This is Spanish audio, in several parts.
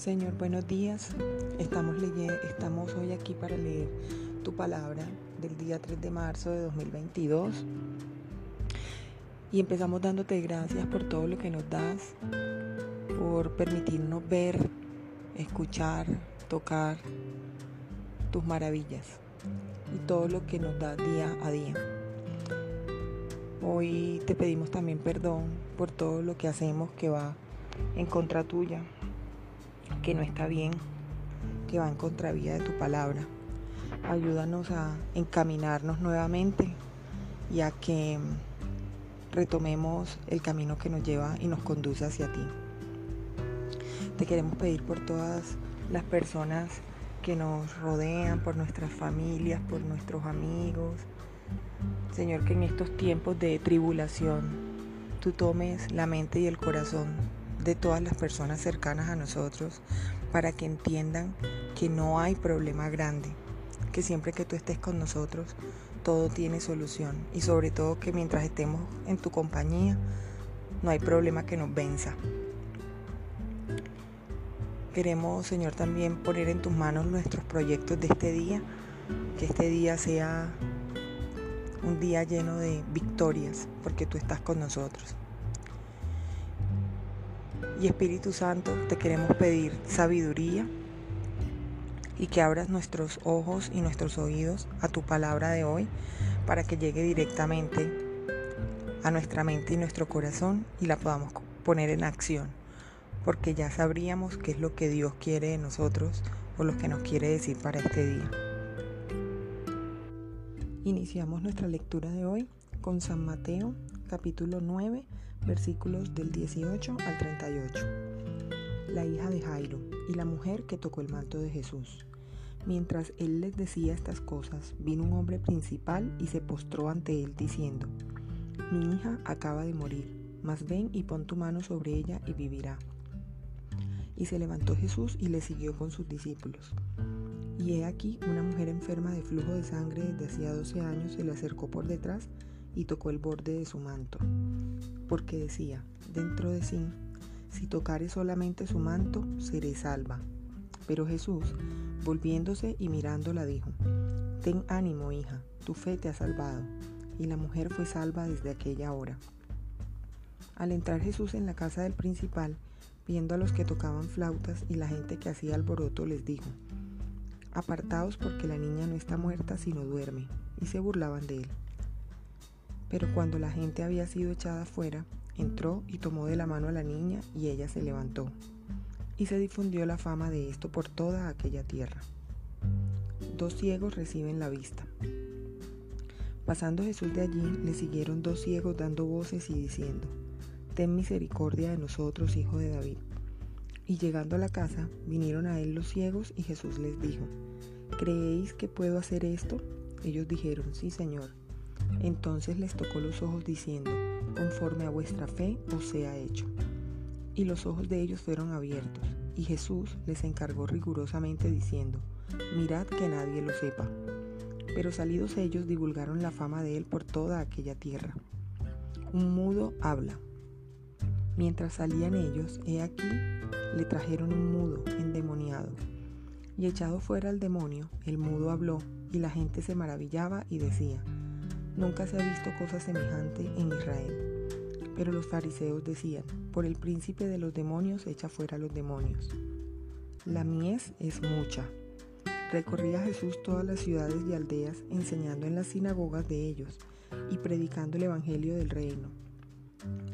Señor, buenos días. Estamos, estamos hoy aquí para leer tu palabra del día 3 de marzo de 2022. Y empezamos dándote gracias por todo lo que nos das, por permitirnos ver, escuchar, tocar tus maravillas y todo lo que nos da día a día. Hoy te pedimos también perdón por todo lo que hacemos que va en contra tuya, que no está bien, que va en contravía de tu palabra. Ayúdanos a encaminarnos nuevamente y a que retomemos el camino que nos lleva y nos conduce hacia ti. Te queremos pedir por todas las personas que nos rodean, por nuestras familias, por nuestros amigos. Señor, que en estos tiempos de tribulación tú tomes la mente y el corazón de todas las personas cercanas a nosotros para que entiendan que no hay problema grande, que siempre que tú estés con nosotros todo tiene solución y sobre todo que mientras estemos en tu compañía no hay problema que nos venza. Queremos, Señor, también poner en tus manos nuestros proyectos de este día, que este día sea un día lleno de victorias, porque tú estás con nosotros. Y Espíritu Santo, te queremos pedir sabiduría y que abras nuestros ojos y nuestros oídos a tu palabra de hoy para que llegue directamente a nuestra mente y nuestro corazón y la podamos poner en acción, porque ya sabríamos qué es lo que Dios quiere de nosotros o lo que nos quiere decir para este día. Iniciamos nuestra lectura de hoy con San Mateo capítulo 9 versículos del 18 al 38. La hija de Jairo y la mujer que tocó el manto de Jesús. Mientras él les decía estas cosas, vino un hombre principal y se postró ante él diciendo, Mi hija acaba de morir, mas ven y pon tu mano sobre ella y vivirá. Y se levantó Jesús y le siguió con sus discípulos. Y he aquí una mujer enferma de flujo de sangre desde hacía 12 años se le acercó por detrás y tocó el borde de su manto porque decía dentro de sí, si tocare solamente su manto, seré salva. Pero Jesús, volviéndose y mirándola, dijo, Ten ánimo, hija, tu fe te ha salvado. Y la mujer fue salva desde aquella hora. Al entrar Jesús en la casa del principal, viendo a los que tocaban flautas y la gente que hacía alboroto, les dijo, Apartaos porque la niña no está muerta sino duerme. Y se burlaban de él. Pero cuando la gente había sido echada fuera, entró y tomó de la mano a la niña y ella se levantó. Y se difundió la fama de esto por toda aquella tierra. Dos ciegos reciben la vista. Pasando Jesús de allí, le siguieron dos ciegos dando voces y diciendo, Ten misericordia de nosotros, hijo de David. Y llegando a la casa, vinieron a él los ciegos y Jesús les dijo, ¿Creéis que puedo hacer esto? Ellos dijeron, sí, Señor. Entonces les tocó los ojos diciendo, conforme a vuestra fe os sea hecho. Y los ojos de ellos fueron abiertos, y Jesús les encargó rigurosamente diciendo, mirad que nadie lo sepa. Pero salidos ellos divulgaron la fama de él por toda aquella tierra. Un mudo habla. Mientras salían ellos, he aquí, le trajeron un mudo endemoniado. Y echado fuera el demonio, el mudo habló, y la gente se maravillaba y decía, Nunca se ha visto cosa semejante en Israel. Pero los fariseos decían, por el príncipe de los demonios echa fuera los demonios. La mies es mucha. Recorría Jesús todas las ciudades y aldeas, enseñando en las sinagogas de ellos y predicando el Evangelio del reino,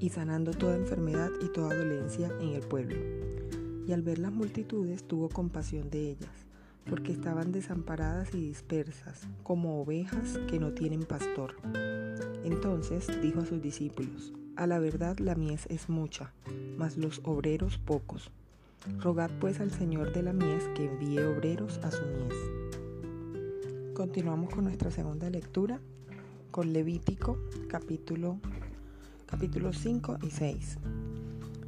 y sanando toda enfermedad y toda dolencia en el pueblo. Y al ver las multitudes tuvo compasión de ellas porque estaban desamparadas y dispersas, como ovejas que no tienen pastor. Entonces dijo a sus discípulos, A la verdad la mies es mucha, mas los obreros pocos. Rogad pues al Señor de la mies que envíe obreros a su mies. Continuamos con nuestra segunda lectura, con Levítico capítulo, capítulo 5 y 6.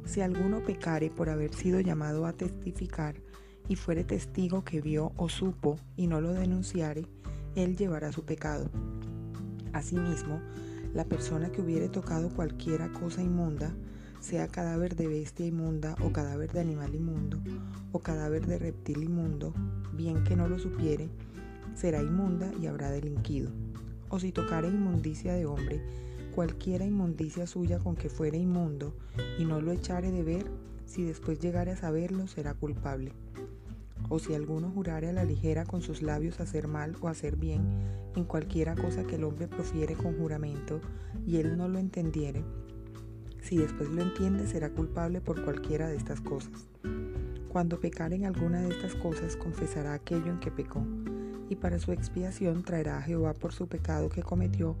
Si alguno pecare por haber sido llamado a testificar, y fuere testigo que vio o supo y no lo denunciare, él llevará su pecado. Asimismo, la persona que hubiere tocado cualquiera cosa inmunda sea cadáver de bestia inmunda o cadáver de animal inmundo o cadáver de reptil inmundo, bien que no lo supiere, será inmunda y habrá delinquido. O si tocare inmundicia de hombre, cualquiera inmundicia suya con que fuere inmundo, y no lo echare de ver, si después llegare a saberlo, será culpable. O si alguno jurare a la ligera con sus labios hacer mal o hacer bien, en cualquiera cosa que el hombre profiere con juramento, y él no lo entendiere, si después lo entiende, será culpable por cualquiera de estas cosas. Cuando pecare en alguna de estas cosas, confesará aquello en que pecó, y para su expiación traerá a Jehová por su pecado que cometió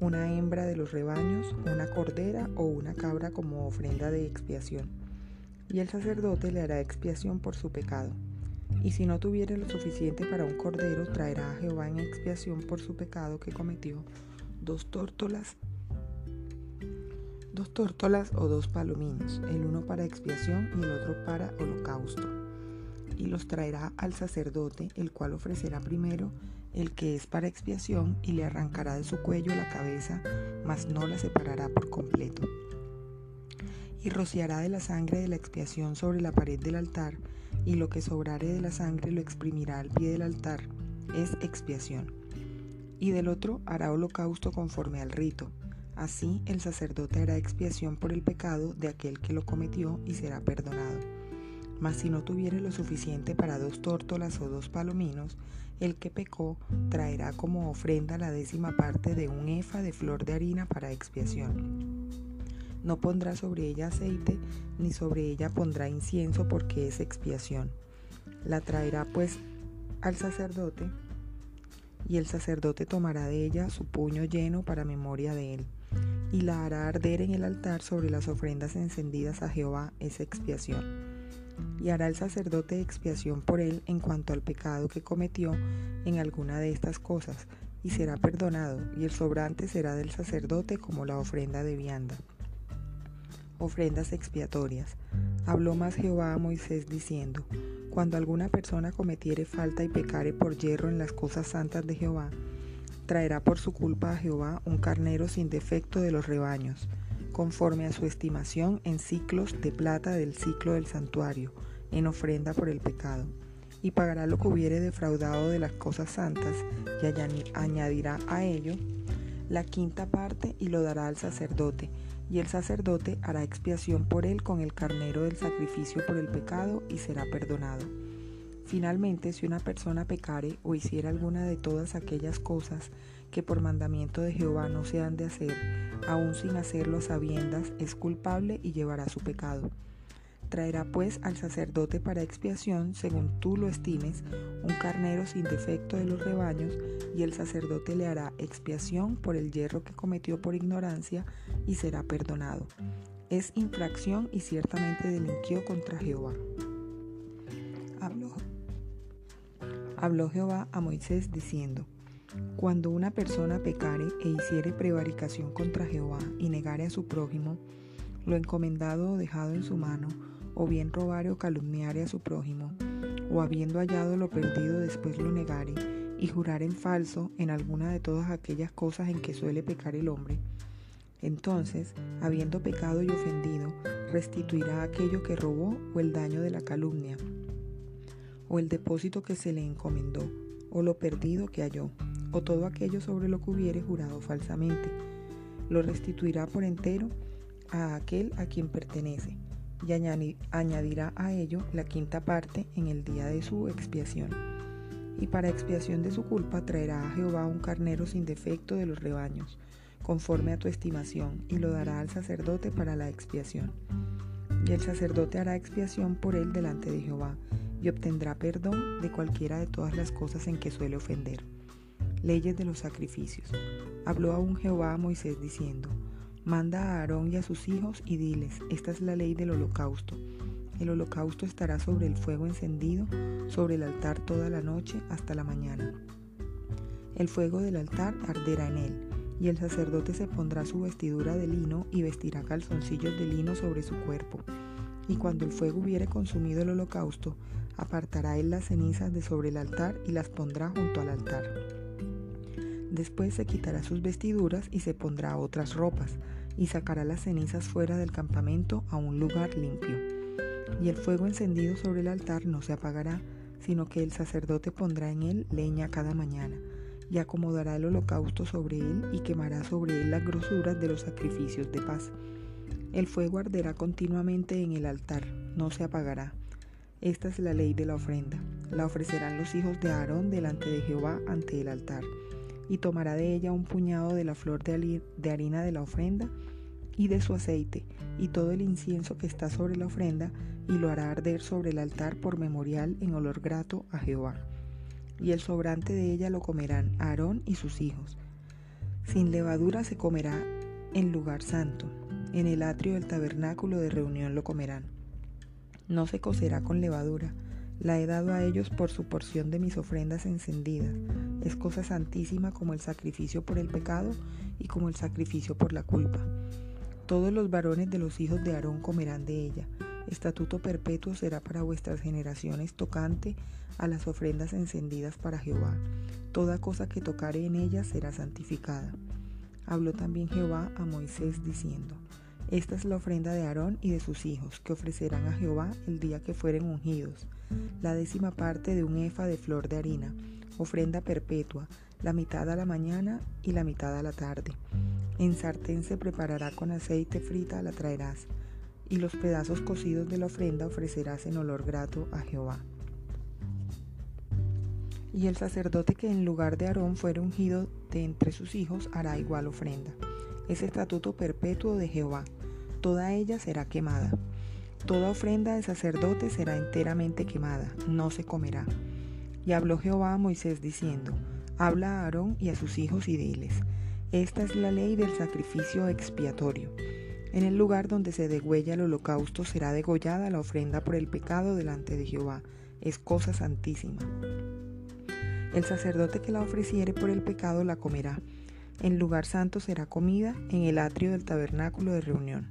una hembra de los rebaños, una cordera o una cabra como ofrenda de expiación. Y el sacerdote le hará expiación por su pecado. Y si no tuviere lo suficiente para un cordero, traerá a Jehová en expiación por su pecado que cometió dos tórtolas, dos tórtolas o dos palominos, el uno para expiación y el otro para holocausto. Y los traerá al sacerdote, el cual ofrecerá primero el que es para expiación y le arrancará de su cuello la cabeza, mas no la separará por completo. Y rociará de la sangre de la expiación sobre la pared del altar, y lo que sobrare de la sangre lo exprimirá al pie del altar, es expiación. Y del otro hará holocausto conforme al rito. Así el sacerdote hará expiación por el pecado de aquel que lo cometió y será perdonado. Mas si no tuviere lo suficiente para dos tórtolas o dos palominos, el que pecó traerá como ofrenda la décima parte de un efa de flor de harina para expiación. No pondrá sobre ella aceite, ni sobre ella pondrá incienso porque es expiación. La traerá pues al sacerdote, y el sacerdote tomará de ella su puño lleno para memoria de él, y la hará arder en el altar sobre las ofrendas encendidas a Jehová, es expiación y hará el sacerdote expiación por él en cuanto al pecado que cometió en alguna de estas cosas, y será perdonado, y el sobrante será del sacerdote como la ofrenda de vianda. Ofrendas expiatorias. Habló más Jehová a Moisés diciendo, Cuando alguna persona cometiere falta y pecare por hierro en las cosas santas de Jehová, traerá por su culpa a Jehová un carnero sin defecto de los rebaños, conforme a su estimación en ciclos de plata del ciclo del santuario, en ofrenda por el pecado, y pagará lo que hubiere defraudado de las cosas santas, y añadirá a ello la quinta parte y lo dará al sacerdote, y el sacerdote hará expiación por él con el carnero del sacrificio por el pecado y será perdonado. Finalmente, si una persona pecare o hiciera alguna de todas aquellas cosas que por mandamiento de Jehová no se han de hacer, aun sin hacerlo a sabiendas, es culpable y llevará su pecado. Traerá pues al sacerdote para expiación, según tú lo estimes, un carnero sin defecto de los rebaños, y el sacerdote le hará expiación por el hierro que cometió por ignorancia, y será perdonado. Es infracción y ciertamente delinquió contra Jehová. Habló, habló Jehová a Moisés diciendo, cuando una persona pecare e hiciere prevaricación contra Jehová y negare a su prójimo, lo encomendado o dejado en su mano, o bien robare o calumniare a su prójimo, o habiendo hallado lo perdido después lo negare, y jurar en falso en alguna de todas aquellas cosas en que suele pecar el hombre, entonces, habiendo pecado y ofendido, restituirá aquello que robó o el daño de la calumnia, o el depósito que se le encomendó, o lo perdido que halló o todo aquello sobre lo que hubiere jurado falsamente. Lo restituirá por entero a aquel a quien pertenece y añadirá a ello la quinta parte en el día de su expiación. Y para expiación de su culpa traerá a Jehová un carnero sin defecto de los rebaños, conforme a tu estimación, y lo dará al sacerdote para la expiación. Y el sacerdote hará expiación por él delante de Jehová, y obtendrá perdón de cualquiera de todas las cosas en que suele ofender. Leyes de los sacrificios. Habló aún Jehová a Moisés diciendo, Manda a Aarón y a sus hijos y diles, esta es la ley del holocausto. El holocausto estará sobre el fuego encendido, sobre el altar toda la noche hasta la mañana. El fuego del altar arderá en él, y el sacerdote se pondrá su vestidura de lino y vestirá calzoncillos de lino sobre su cuerpo. Y cuando el fuego hubiere consumido el holocausto, apartará él las cenizas de sobre el altar y las pondrá junto al altar. Después se quitará sus vestiduras y se pondrá otras ropas, y sacará las cenizas fuera del campamento a un lugar limpio. Y el fuego encendido sobre el altar no se apagará, sino que el sacerdote pondrá en él leña cada mañana, y acomodará el holocausto sobre él y quemará sobre él las grosuras de los sacrificios de paz. El fuego arderá continuamente en el altar, no se apagará. Esta es la ley de la ofrenda. La ofrecerán los hijos de Aarón delante de Jehová ante el altar y tomará de ella un puñado de la flor de harina de la ofrenda y de su aceite y todo el incienso que está sobre la ofrenda y lo hará arder sobre el altar por memorial en olor grato a Jehová. Y el sobrante de ella lo comerán Aarón y sus hijos. Sin levadura se comerá en lugar santo, en el atrio del tabernáculo de reunión lo comerán. No se cocerá con levadura, la he dado a ellos por su porción de mis ofrendas encendidas. Es cosa santísima como el sacrificio por el pecado y como el sacrificio por la culpa. Todos los varones de los hijos de Aarón comerán de ella. Estatuto perpetuo será para vuestras generaciones tocante a las ofrendas encendidas para Jehová. Toda cosa que tocare en ella será santificada. Habló también Jehová a Moisés diciendo, Esta es la ofrenda de Aarón y de sus hijos, que ofrecerán a Jehová el día que fueren ungidos la décima parte de un efa de flor de harina, ofrenda perpetua, la mitad a la mañana y la mitad a la tarde. En sartén se preparará con aceite frita, la traerás, y los pedazos cocidos de la ofrenda ofrecerás en olor grato a Jehová. Y el sacerdote que en lugar de Aarón fuere ungido de entre sus hijos hará igual ofrenda. Es estatuto perpetuo de Jehová. Toda ella será quemada. Toda ofrenda de sacerdote será enteramente quemada, no se comerá. Y habló Jehová a Moisés diciendo, Habla a Aarón y a sus hijos y diles, Esta es la ley del sacrificio expiatorio. En el lugar donde se degüella el holocausto será degollada la ofrenda por el pecado delante de Jehová. Es cosa santísima. El sacerdote que la ofreciere por el pecado la comerá. En lugar santo será comida en el atrio del tabernáculo de reunión.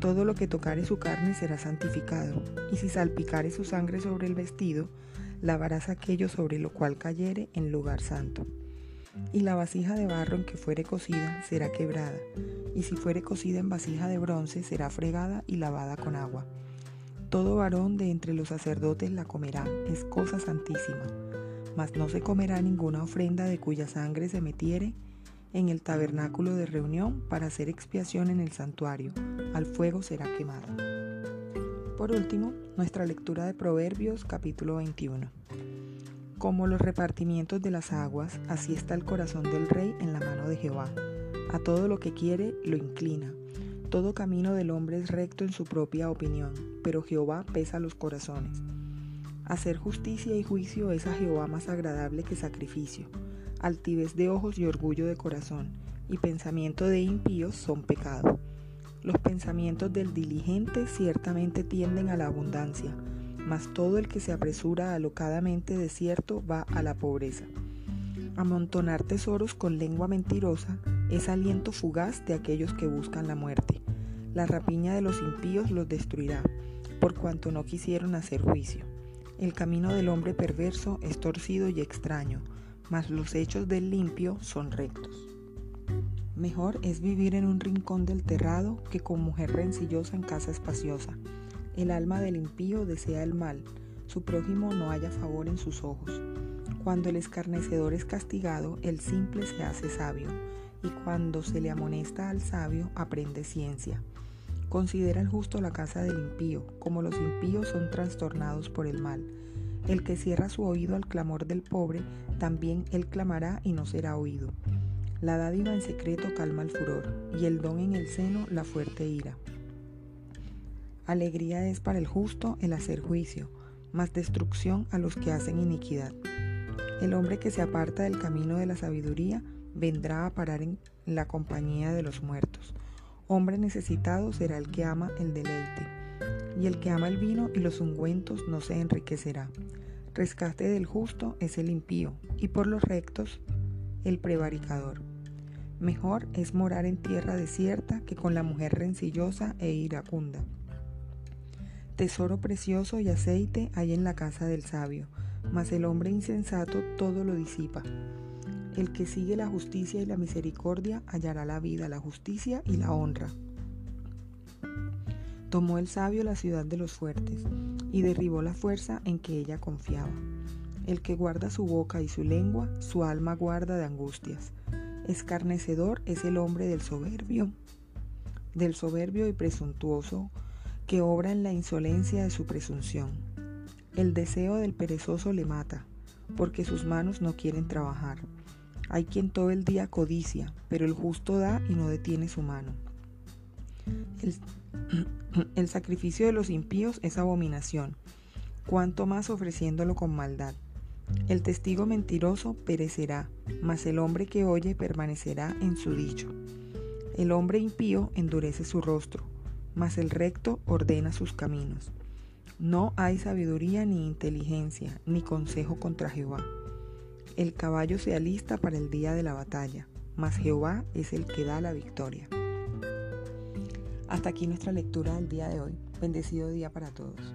Todo lo que tocare su carne será santificado, y si salpicare su sangre sobre el vestido, lavarás aquello sobre lo cual cayere en lugar santo. Y la vasija de barro en que fuere cocida será quebrada, y si fuere cocida en vasija de bronce será fregada y lavada con agua. Todo varón de entre los sacerdotes la comerá, es cosa santísima, mas no se comerá ninguna ofrenda de cuya sangre se metiere en el tabernáculo de reunión para hacer expiación en el santuario, al fuego será quemado. Por último, nuestra lectura de Proverbios capítulo 21. Como los repartimientos de las aguas, así está el corazón del rey en la mano de Jehová. A todo lo que quiere lo inclina. Todo camino del hombre es recto en su propia opinión, pero Jehová pesa los corazones. Hacer justicia y juicio es a Jehová más agradable que sacrificio altivez de ojos y orgullo de corazón, y pensamiento de impíos son pecado. Los pensamientos del diligente ciertamente tienden a la abundancia, mas todo el que se apresura alocadamente de cierto va a la pobreza. Amontonar tesoros con lengua mentirosa es aliento fugaz de aquellos que buscan la muerte. La rapiña de los impíos los destruirá, por cuanto no quisieron hacer juicio. El camino del hombre perverso es torcido y extraño, mas los hechos del limpio son rectos. Mejor es vivir en un rincón del terrado que con mujer rencillosa en casa espaciosa. El alma del impío desea el mal, su prójimo no haya favor en sus ojos. Cuando el escarnecedor es castigado, el simple se hace sabio, y cuando se le amonesta al sabio, aprende ciencia. Considera el justo la casa del impío, como los impíos son trastornados por el mal el que cierra su oído al clamor del pobre, también él clamará y no será oído. La dádiva en secreto calma el furor, y el don en el seno la fuerte ira. Alegría es para el justo el hacer juicio, mas destrucción a los que hacen iniquidad. El hombre que se aparta del camino de la sabiduría vendrá a parar en la compañía de los muertos. Hombre necesitado será el que ama el deleite y el que ama el vino y los ungüentos no se enriquecerá. Rescate del justo es el impío, y por los rectos el prevaricador. Mejor es morar en tierra desierta que con la mujer rencillosa e iracunda. Tesoro precioso y aceite hay en la casa del sabio, mas el hombre insensato todo lo disipa. El que sigue la justicia y la misericordia hallará la vida, la justicia y la honra. Tomó el sabio la ciudad de los fuertes y derribó la fuerza en que ella confiaba. El que guarda su boca y su lengua, su alma guarda de angustias. Escarnecedor es el hombre del soberbio, del soberbio y presuntuoso, que obra en la insolencia de su presunción. El deseo del perezoso le mata, porque sus manos no quieren trabajar. Hay quien todo el día codicia, pero el justo da y no detiene su mano. El, el sacrificio de los impíos es abominación, cuanto más ofreciéndolo con maldad. El testigo mentiroso perecerá, mas el hombre que oye permanecerá en su dicho. El hombre impío endurece su rostro, mas el recto ordena sus caminos. No hay sabiduría ni inteligencia, ni consejo contra Jehová. El caballo se alista para el día de la batalla, mas Jehová es el que da la victoria. Hasta aquí nuestra lectura del día de hoy. Bendecido día para todos.